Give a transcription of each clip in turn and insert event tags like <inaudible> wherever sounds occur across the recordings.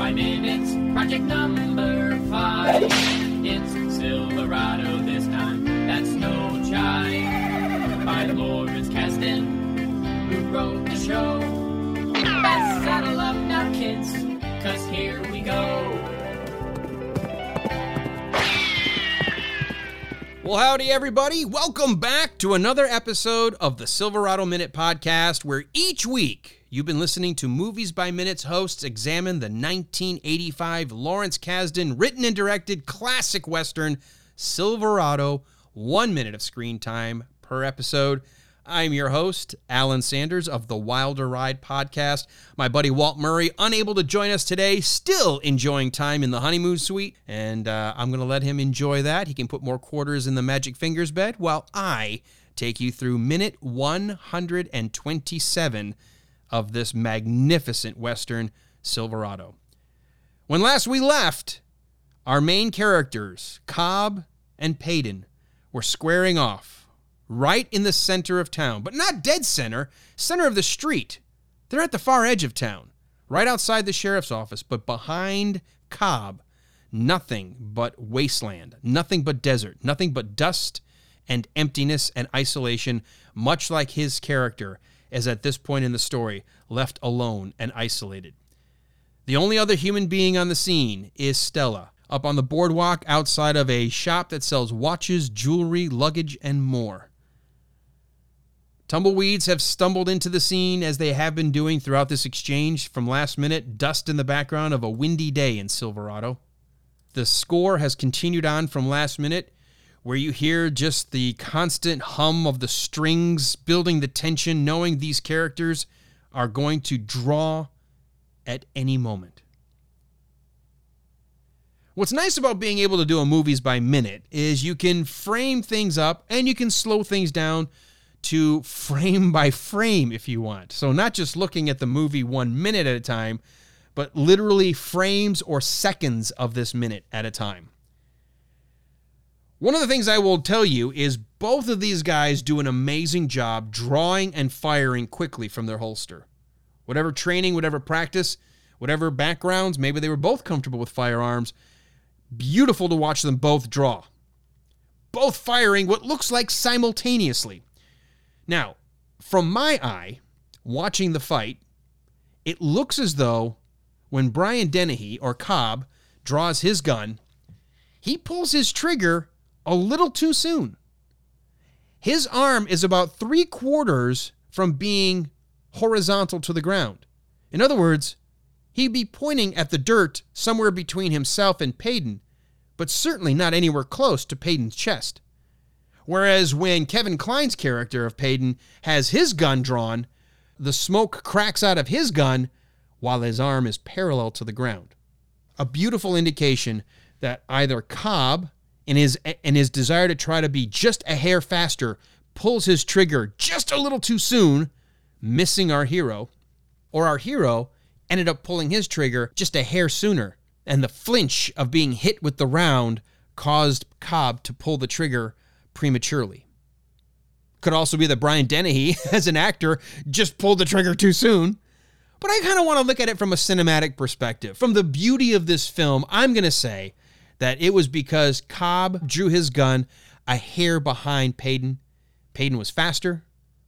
by minutes, project number five. It's Silverado this time, that's no jive. By Lawrence Kasdan, who wrote the show. Let's saddle up now, kids, cause here we go. Well, howdy, everybody. Welcome back to another episode of the Silverado Minute Podcast, where each week you've been listening to Movies by Minutes hosts examine the 1985 Lawrence Kasdan written and directed classic Western Silverado, one minute of screen time per episode. I'm your host, Alan Sanders of the Wilder Ride podcast. My buddy Walt Murray, unable to join us today, still enjoying time in the honeymoon suite, and uh, I'm going to let him enjoy that. He can put more quarters in the magic fingers bed while I take you through minute 127 of this magnificent Western Silverado. When last we left, our main characters, Cobb and Paden, were squaring off right in the center of town, but not dead center, center of the street. They're at the far edge of town, right outside the sheriff's office, but behind Cobb, nothing but wasteland, nothing but desert, nothing but dust and emptiness and isolation, much like his character is at this point in the story left alone and isolated. The only other human being on the scene is Stella, up on the boardwalk outside of a shop that sells watches, jewelry, luggage, and more. Tumbleweeds have stumbled into the scene as they have been doing throughout this exchange from last minute, dust in the background of a windy day in Silverado. The score has continued on from last minute, where you hear just the constant hum of the strings building the tension, knowing these characters are going to draw at any moment. What's nice about being able to do a movies by minute is you can frame things up and you can slow things down to frame by frame if you want. So, not just looking at the movie one minute at a time, but literally frames or seconds of this minute at a time. One of the things I will tell you is both of these guys do an amazing job drawing and firing quickly from their holster. Whatever training, whatever practice, whatever backgrounds, maybe they were both comfortable with firearms. Beautiful to watch them both draw. Both firing what looks like simultaneously. Now, from my eye, watching the fight, it looks as though when Brian Dennehy or Cobb draws his gun, he pulls his trigger a little too soon. His arm is about three quarters from being horizontal to the ground. In other words, he'd be pointing at the dirt somewhere between himself and Paden, but certainly not anywhere close to Paden's chest. Whereas when Kevin Kline's character of Paden has his gun drawn, the smoke cracks out of his gun while his arm is parallel to the ground. A beautiful indication that either Cobb, in his in his desire to try to be just a hair faster, pulls his trigger just a little too soon, missing our hero, or our hero ended up pulling his trigger just a hair sooner, and the flinch of being hit with the round caused Cobb to pull the trigger prematurely. Could also be that Brian Dennehy, <laughs> as an actor, just pulled the trigger too soon. But I kind of want to look at it from a cinematic perspective. From the beauty of this film, I'm going to say that it was because Cobb drew his gun a hair behind Paden. Paden was faster,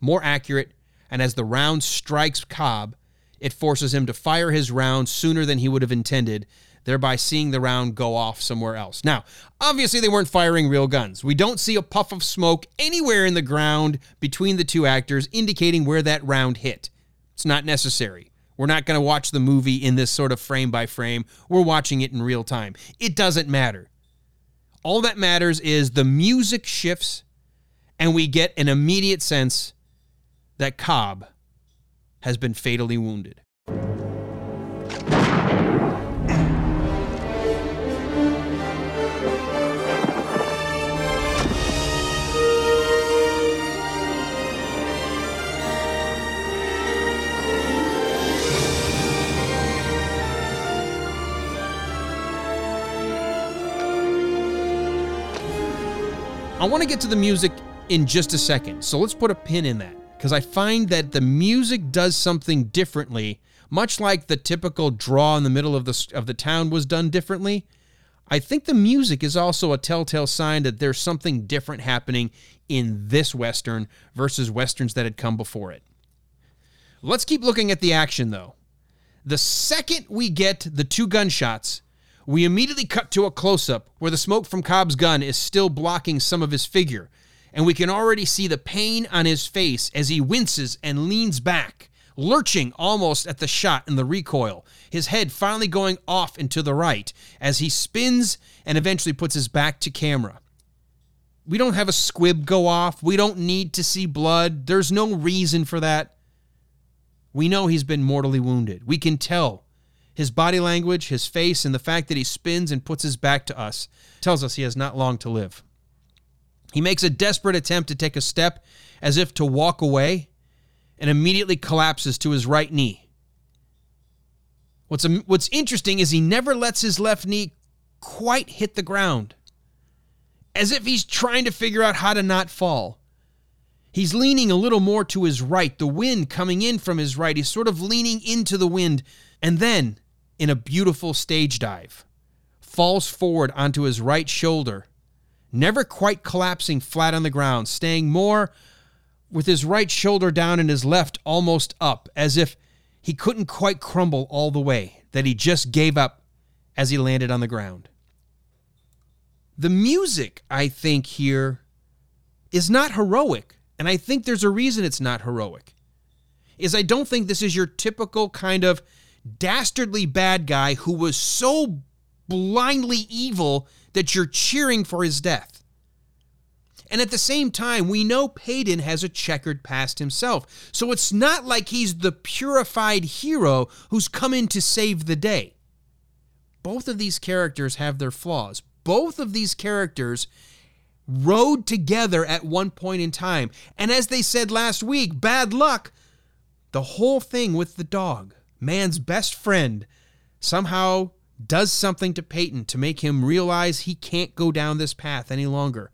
more accurate, and as the round strikes Cobb, it forces him to fire his round sooner than he would have intended, thereby seeing the round go off somewhere else. Now, obviously, they weren't firing real guns. We don't see a puff of smoke anywhere in the ground between the two actors indicating where that round hit. It's not necessary. We're not going to watch the movie in this sort of frame by frame. We're watching it in real time. It doesn't matter. All that matters is the music shifts and we get an immediate sense that Cobb has been fatally wounded. Want to get to the music in just a second. So let's put a pin in that because I find that the music does something differently much like the typical draw in the middle of the of the town was done differently, I think the music is also a telltale sign that there's something different happening in this western versus westerns that had come before it. Let's keep looking at the action though. The second we get the two gunshots, we immediately cut to a close up where the smoke from Cobb's gun is still blocking some of his figure, and we can already see the pain on his face as he winces and leans back, lurching almost at the shot and the recoil, his head finally going off and to the right as he spins and eventually puts his back to camera. We don't have a squib go off. We don't need to see blood. There's no reason for that. We know he's been mortally wounded. We can tell. His body language, his face, and the fact that he spins and puts his back to us tells us he has not long to live. He makes a desperate attempt to take a step as if to walk away and immediately collapses to his right knee. What's, what's interesting is he never lets his left knee quite hit the ground, as if he's trying to figure out how to not fall. He's leaning a little more to his right, the wind coming in from his right. He's sort of leaning into the wind, and then, in a beautiful stage dive, falls forward onto his right shoulder, never quite collapsing flat on the ground, staying more with his right shoulder down and his left almost up, as if he couldn't quite crumble all the way, that he just gave up as he landed on the ground. The music, I think, here is not heroic, and I think there's a reason it's not heroic. Is I don't think this is your typical kind of dastardly bad guy who was so blindly evil that you're cheering for his death. And at the same time, we know Paden has a checkered past himself. So it's not like he's the purified hero who's come in to save the day. Both of these characters have their flaws. Both of these characters rode together at one point in time. And as they said last week, bad luck. The whole thing with the dog, man's best friend, somehow does something to Paden to make him realize he can't go down this path any longer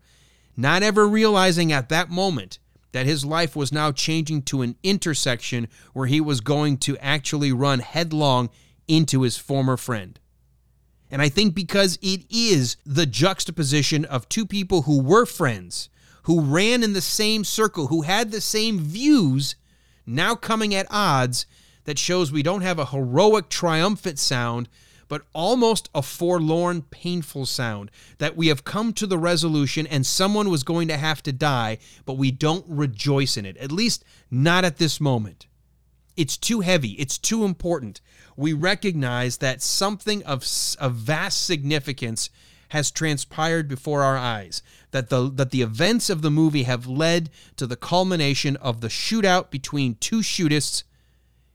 not ever realizing at that moment that his life was now changing to an intersection where he was going to actually run headlong into his former friend. And I think because it is the juxtaposition of two people who were friends, who ran in the same circle, who had the same views, now coming at odds, that shows we don't have a heroic, triumphant sound, but almost a forlorn, painful sound that we have come to the resolution and someone was going to have to die, but we don't rejoice in it, at least not at this moment. It's too heavy, it's too important. We recognize that something of, of vast significance has transpired before our eyes, that the, that the events of the movie have led to the culmination of the shootout between two shootists,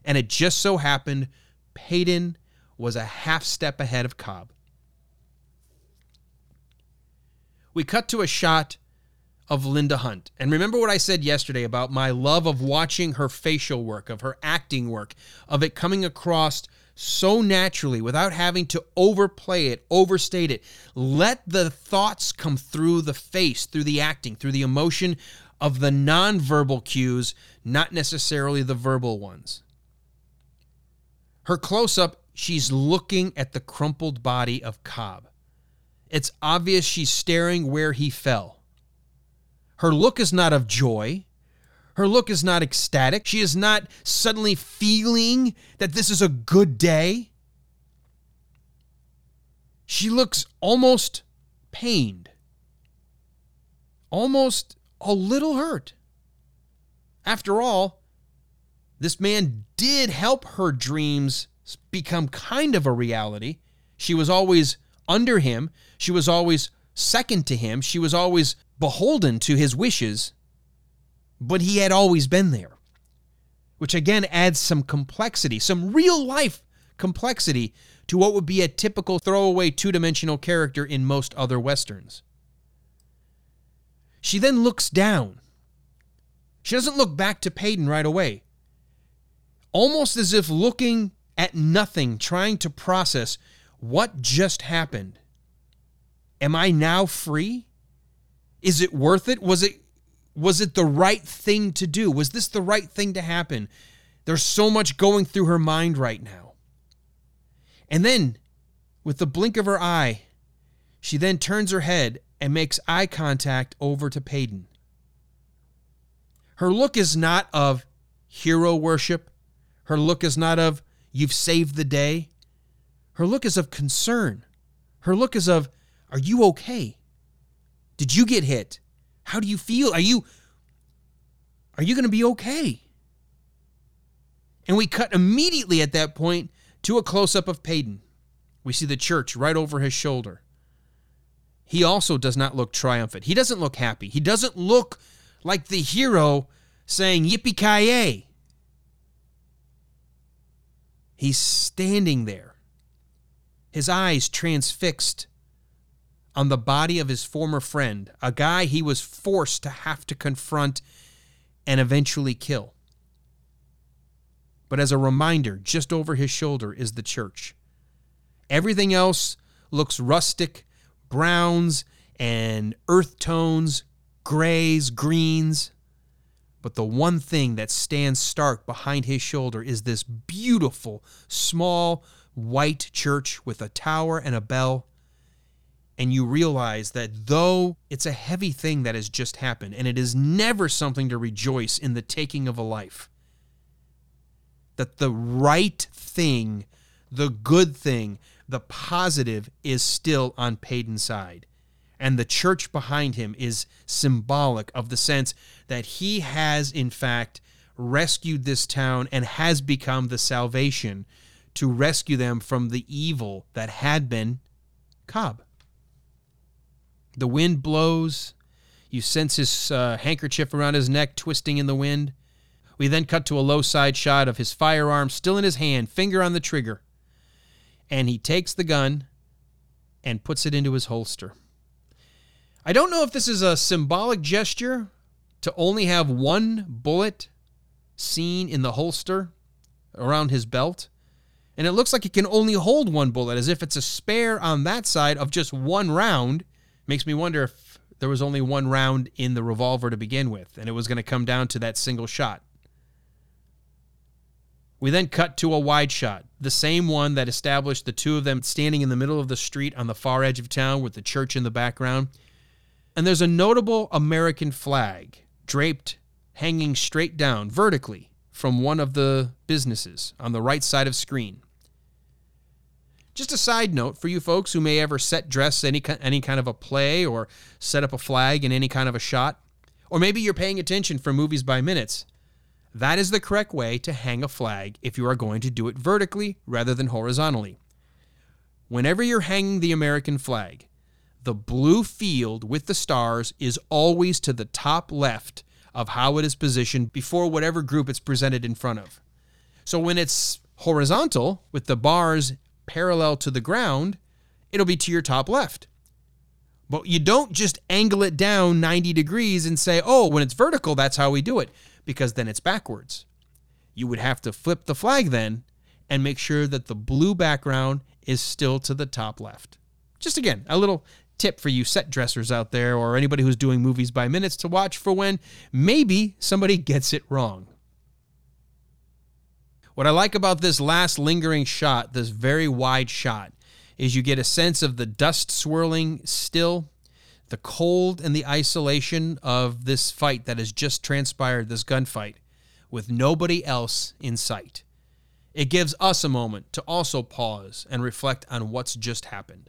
and it just so happened Paden was a half step ahead of Cobb. We cut to a shot of Linda Hunt. And remember what I said yesterday about my love of watching her facial work, of her acting work, of it coming across so naturally without having to overplay it, overstate it. Let the thoughts come through the face, through the acting, through the emotion of the nonverbal cues, not necessarily the verbal ones. Her close up she's looking at the crumpled body of Cobb. It's obvious she's staring where he fell. Her look is not of joy. Her look is not ecstatic. She is not suddenly feeling that this is a good day. She looks almost pained, almost a little hurt. After all, this man did help her dreams become kind of a reality. She was always under him, she was always second to him, she was always beholden to his wishes, but he had always been there, which again adds some complexity, some real life complexity to what would be a typical throwaway two dimensional character in most other westerns. She then looks down. She doesn't look back to Paden right away. Almost as if looking at nothing, trying to process what just happened. Am I now free? Is it worth it? Was it was it the right thing to do? Was this the right thing to happen? There's so much going through her mind right now. And then, with the blink of her eye, she then turns her head and makes eye contact over to Paden. Her look is not of hero worship. Her look is not of, you've saved the day. Her look is of concern. Her look is of, are you okay? Did you get hit? How do you feel? Are you are you going to be okay? And we cut immediately at that point to a close up of Paden. We see the church right over his shoulder. He also does not look triumphant. He doesn't look happy. He doesn't look like the hero saying yippee ki He's standing there, his eyes transfixed on the body of his former friend, a guy he was forced to have to confront and eventually kill. But as a reminder, just over his shoulder is the church. Everything else looks rustic, browns and earth tones, grays, greens. But the one thing that stands stark behind his shoulder is this beautiful, small, white church with a tower and a bell. And you realize that though it's a heavy thing that has just happened, and it is never something to rejoice in the taking of a life, that the right thing, the good thing, the positive is still on Paden's side and the church behind him is symbolic of the sense that he has, in fact, rescued this town and has become the salvation to rescue them from the evil that had been Cobb. The wind blows. You sense his uh, handkerchief around his neck twisting in the wind. We then cut to a low side shot of his firearm still in his hand, finger on the trigger. And he takes the gun and puts it into his holster. I don't know if this is a symbolic gesture to only have one bullet seen in the holster around his belt. And it looks like it can only hold one bullet, as if it's a spare on that side of just one round. Makes me wonder if there was only one round in the revolver to begin with, and it was going to come down to that single shot. We then cut to a wide shot, the same one that established the two of them standing in the middle of the street on the far edge of town with the church in the background. And there's a notable American flag draped, hanging straight down vertically from one of the businesses on the right side of screen. Just a side note for you folks who may ever set dress any any kind of a play or set up a flag in any kind of a shot, or maybe you're paying attention for movies by minutes. That is the correct way to hang a flag if you are going to do it vertically rather than horizontally. Whenever you're hanging the American flag, the blue field with the stars is always to the top left of how it is positioned before whatever group it's presented in front of. So when it's horizontal with the bars parallel to the ground, it'll be to your top left. But you don't just angle it down 90 degrees and say, oh, when it's vertical, that's how we do it, because then it's backwards. You would have to flip the flag then and make sure that the blue background is still to the top left. Just again, a little tip for you set dressers out there or anybody who's doing movies by minutes to watch for when maybe somebody gets it wrong. What I like about this last lingering shot, this very wide shot, is you get a sense of the dust swirling still, the cold and the isolation of this fight that has just transpired, this gunfight, with nobody else in sight. It gives us a moment to also pause and reflect on what's just happened.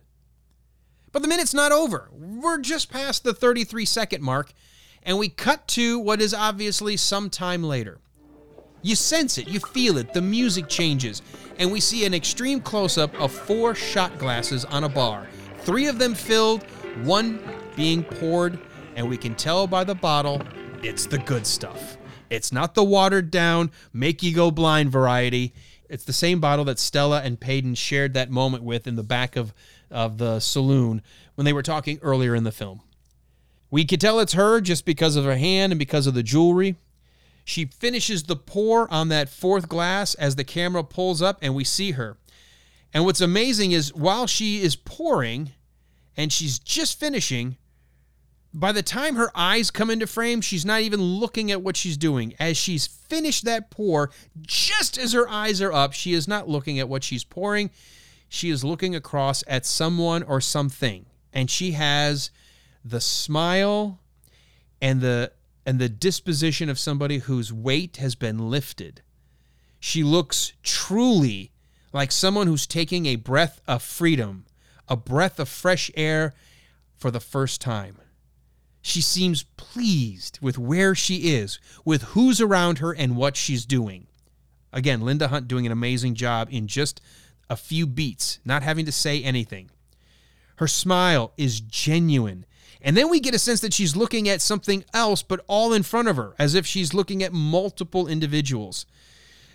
But the minute's not over. We're just past the 33 second mark, and we cut to what is obviously some time later. You sense it, you feel it, the music changes, and we see an extreme close up of four shot glasses on a bar. Three of them filled, one being poured, and we can tell by the bottle it's the good stuff. It's not the watered down, make you go blind variety. It's the same bottle that Stella and Paden shared that moment with in the back of of the saloon when they were talking earlier in the film. We could tell it's her just because of her hand and because of the jewelry. She finishes the pour on that fourth glass as the camera pulls up and we see her. And what's amazing is while she is pouring and she's just finishing, by the time her eyes come into frame, she's not even looking at what she's doing. As she's finished that pour, just as her eyes are up, she is not looking at what she's pouring. She is looking across at someone or something. And she has the smile and the and the disposition of somebody whose weight has been lifted. She looks truly like someone who's taking a breath of freedom, a breath of fresh air for the first time. She seems pleased with where she is, with who's around her, and what she's doing. Again, Linda Hunt doing an amazing job in just a few beats, not having to say anything. Her smile is genuine. And then we get a sense that she's looking at something else, but all in front of her, as if she's looking at multiple individuals.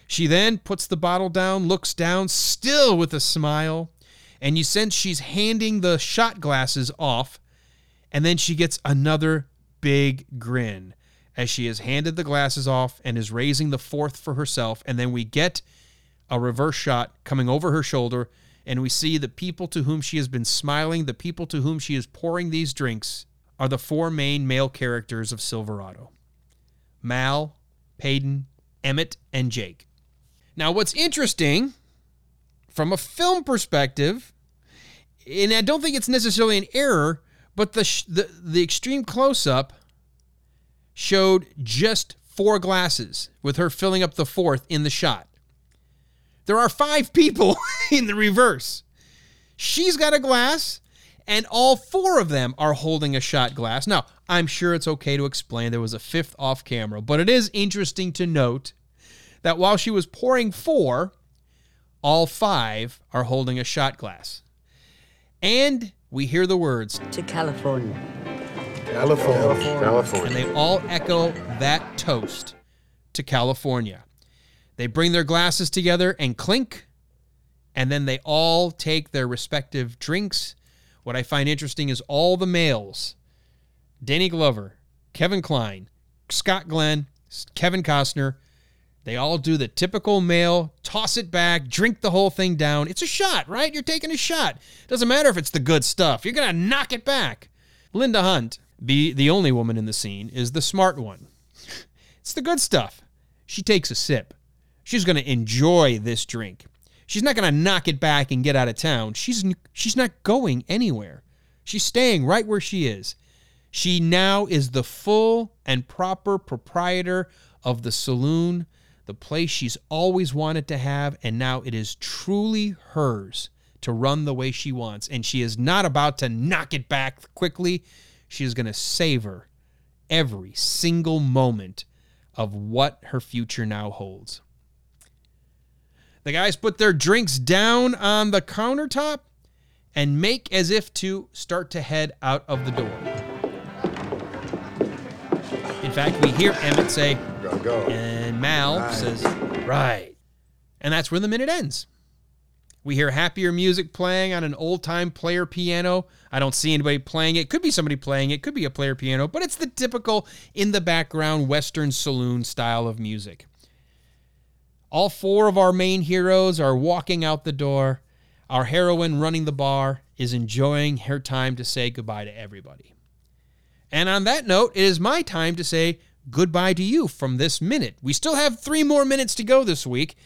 She then puts the bottle down, looks down, still with a smile, and you sense she's handing the shot glasses off and then she gets another big grin as she has handed the glasses off and is raising the fourth for herself. And then we get a reverse shot coming over her shoulder, and we see the people to whom she has been smiling, the people to whom she is pouring these drinks, are the four main male characters of Silverado Mal, Paden, Emmett, and Jake. Now, what's interesting from a film perspective, and I don't think it's necessarily an error, but the sh- the the extreme close up showed just four glasses with her filling up the fourth in the shot. There are five people <laughs> in the reverse. She's got a glass and all four of them are holding a shot glass. Now, I'm sure it's okay to explain there was a fifth off camera, but it is interesting to note that while she was pouring four, all five are holding a shot glass. And we hear the words to California. California. California. and they all echo that toast to California. They bring their glasses together and clink, and then they all take their respective drinks. What I find interesting is all the males Danny Glover, Kevin Kline, Scott Glenn, Kevin Costner they all do the typical male toss it back, drink the whole thing down. It's a shot, right? You're taking a shot. Doesn't matter if it's the good stuff, you're going to knock it back. Linda Hunt, be the only woman in the scene, is the smart one. It's the good stuff. She takes a sip. She's going to enjoy this drink. She's not going to knock it back and get out of town. She's she's not going anywhere. She's staying right where she is. She now is the full and proper proprietor of the saloon the place she's always wanted to have, and now it is truly hers to run the way she wants. And she is not about to knock it back quickly. She is going to savor every single moment of what her future now holds. The guys put their drinks down on the countertop and make as if to start to head out of the door. In fact, we hear Emmett say, Go, go. and Mal Right. says, right. And that's where the minute ends. We hear happier music playing on an old time player piano. I don't see anybody playing it. Could be somebody playing it, could be a player piano, but it's the typical in the background Western saloon style of music. All four of our main heroes are walking out the door. Our heroine running the bar is enjoying her time to say goodbye to everybody. And on that note, it is my time to say goodbye to you from this minute. We still have three more minutes to go this week.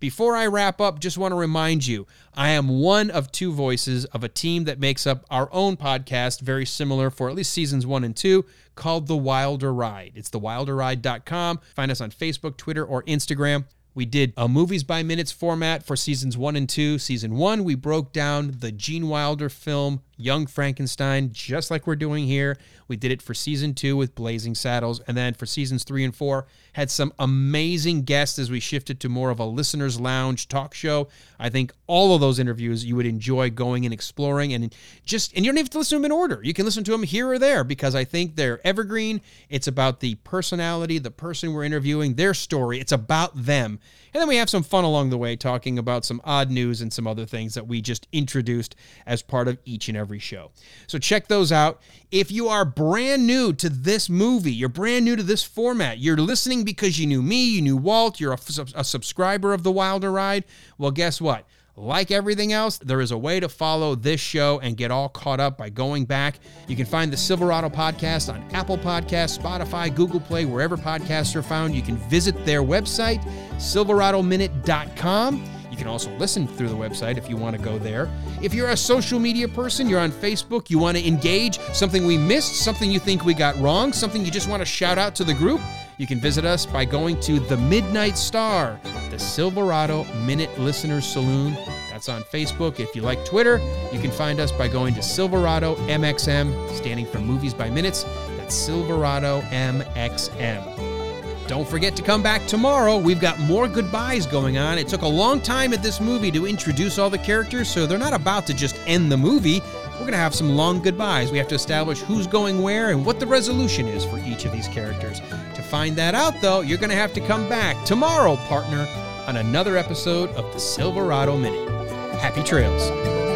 Before I wrap up, just want to remind you I am one of two voices of a team that makes up our own podcast, very similar for at least seasons one and two, called The Wilder Ride. It's thewilderride.com. Find us on Facebook, Twitter, or Instagram. We did a movies by minutes format for seasons one and two. Season one, we broke down the Gene Wilder film Young Frankenstein, just like we're doing here. We did it for season two with Blazing Saddles. And then for seasons three and four, had some amazing guests as we shifted to more of a listener's lounge talk show. I think all of those interviews you would enjoy going and exploring and just, and you don't have to listen to them in order. You can listen to them here or there because I think they're evergreen. It's about the personality, the person we're interviewing, their story. It's about them. And then we have some fun along the way talking about some odd news and some other things that we just introduced as part of each and every show. So check those out. If you are brand new to this movie, you're brand new to this format, you're listening because you knew me, you knew Walt, you're a, a subscriber of The Wilder Ride, well, guess what? Like everything else, there is a way to follow this show and get all caught up by going back. You can find the Silverado podcast on Apple Podcasts, Spotify, Google Play, wherever podcasts are found. You can visit their website, silveradominute.com. You can also listen through the website if you want to go there. If you're a social media person, you're on Facebook, you want to engage, something we missed, something you think we got wrong, something you just want to shout out to the group, you can visit us by going to the Midnight Star, the Silverado Minute Listeners Saloon. That's on Facebook. If you like Twitter, you can find us by going to Silverado MXM, standing for Movies by Minutes. That's Silverado MXM. Don't forget to come back tomorrow. We've got more goodbyes going on. It took a long time at this movie to introduce all the characters, so they're not about to just end the movie. We're going to have some long goodbyes. We have to establish who's going where and what the resolution is for each of these characters. To find that out, though, you're going to have to come back tomorrow, partner, on another episode of the Silverado Minute. Happy trails.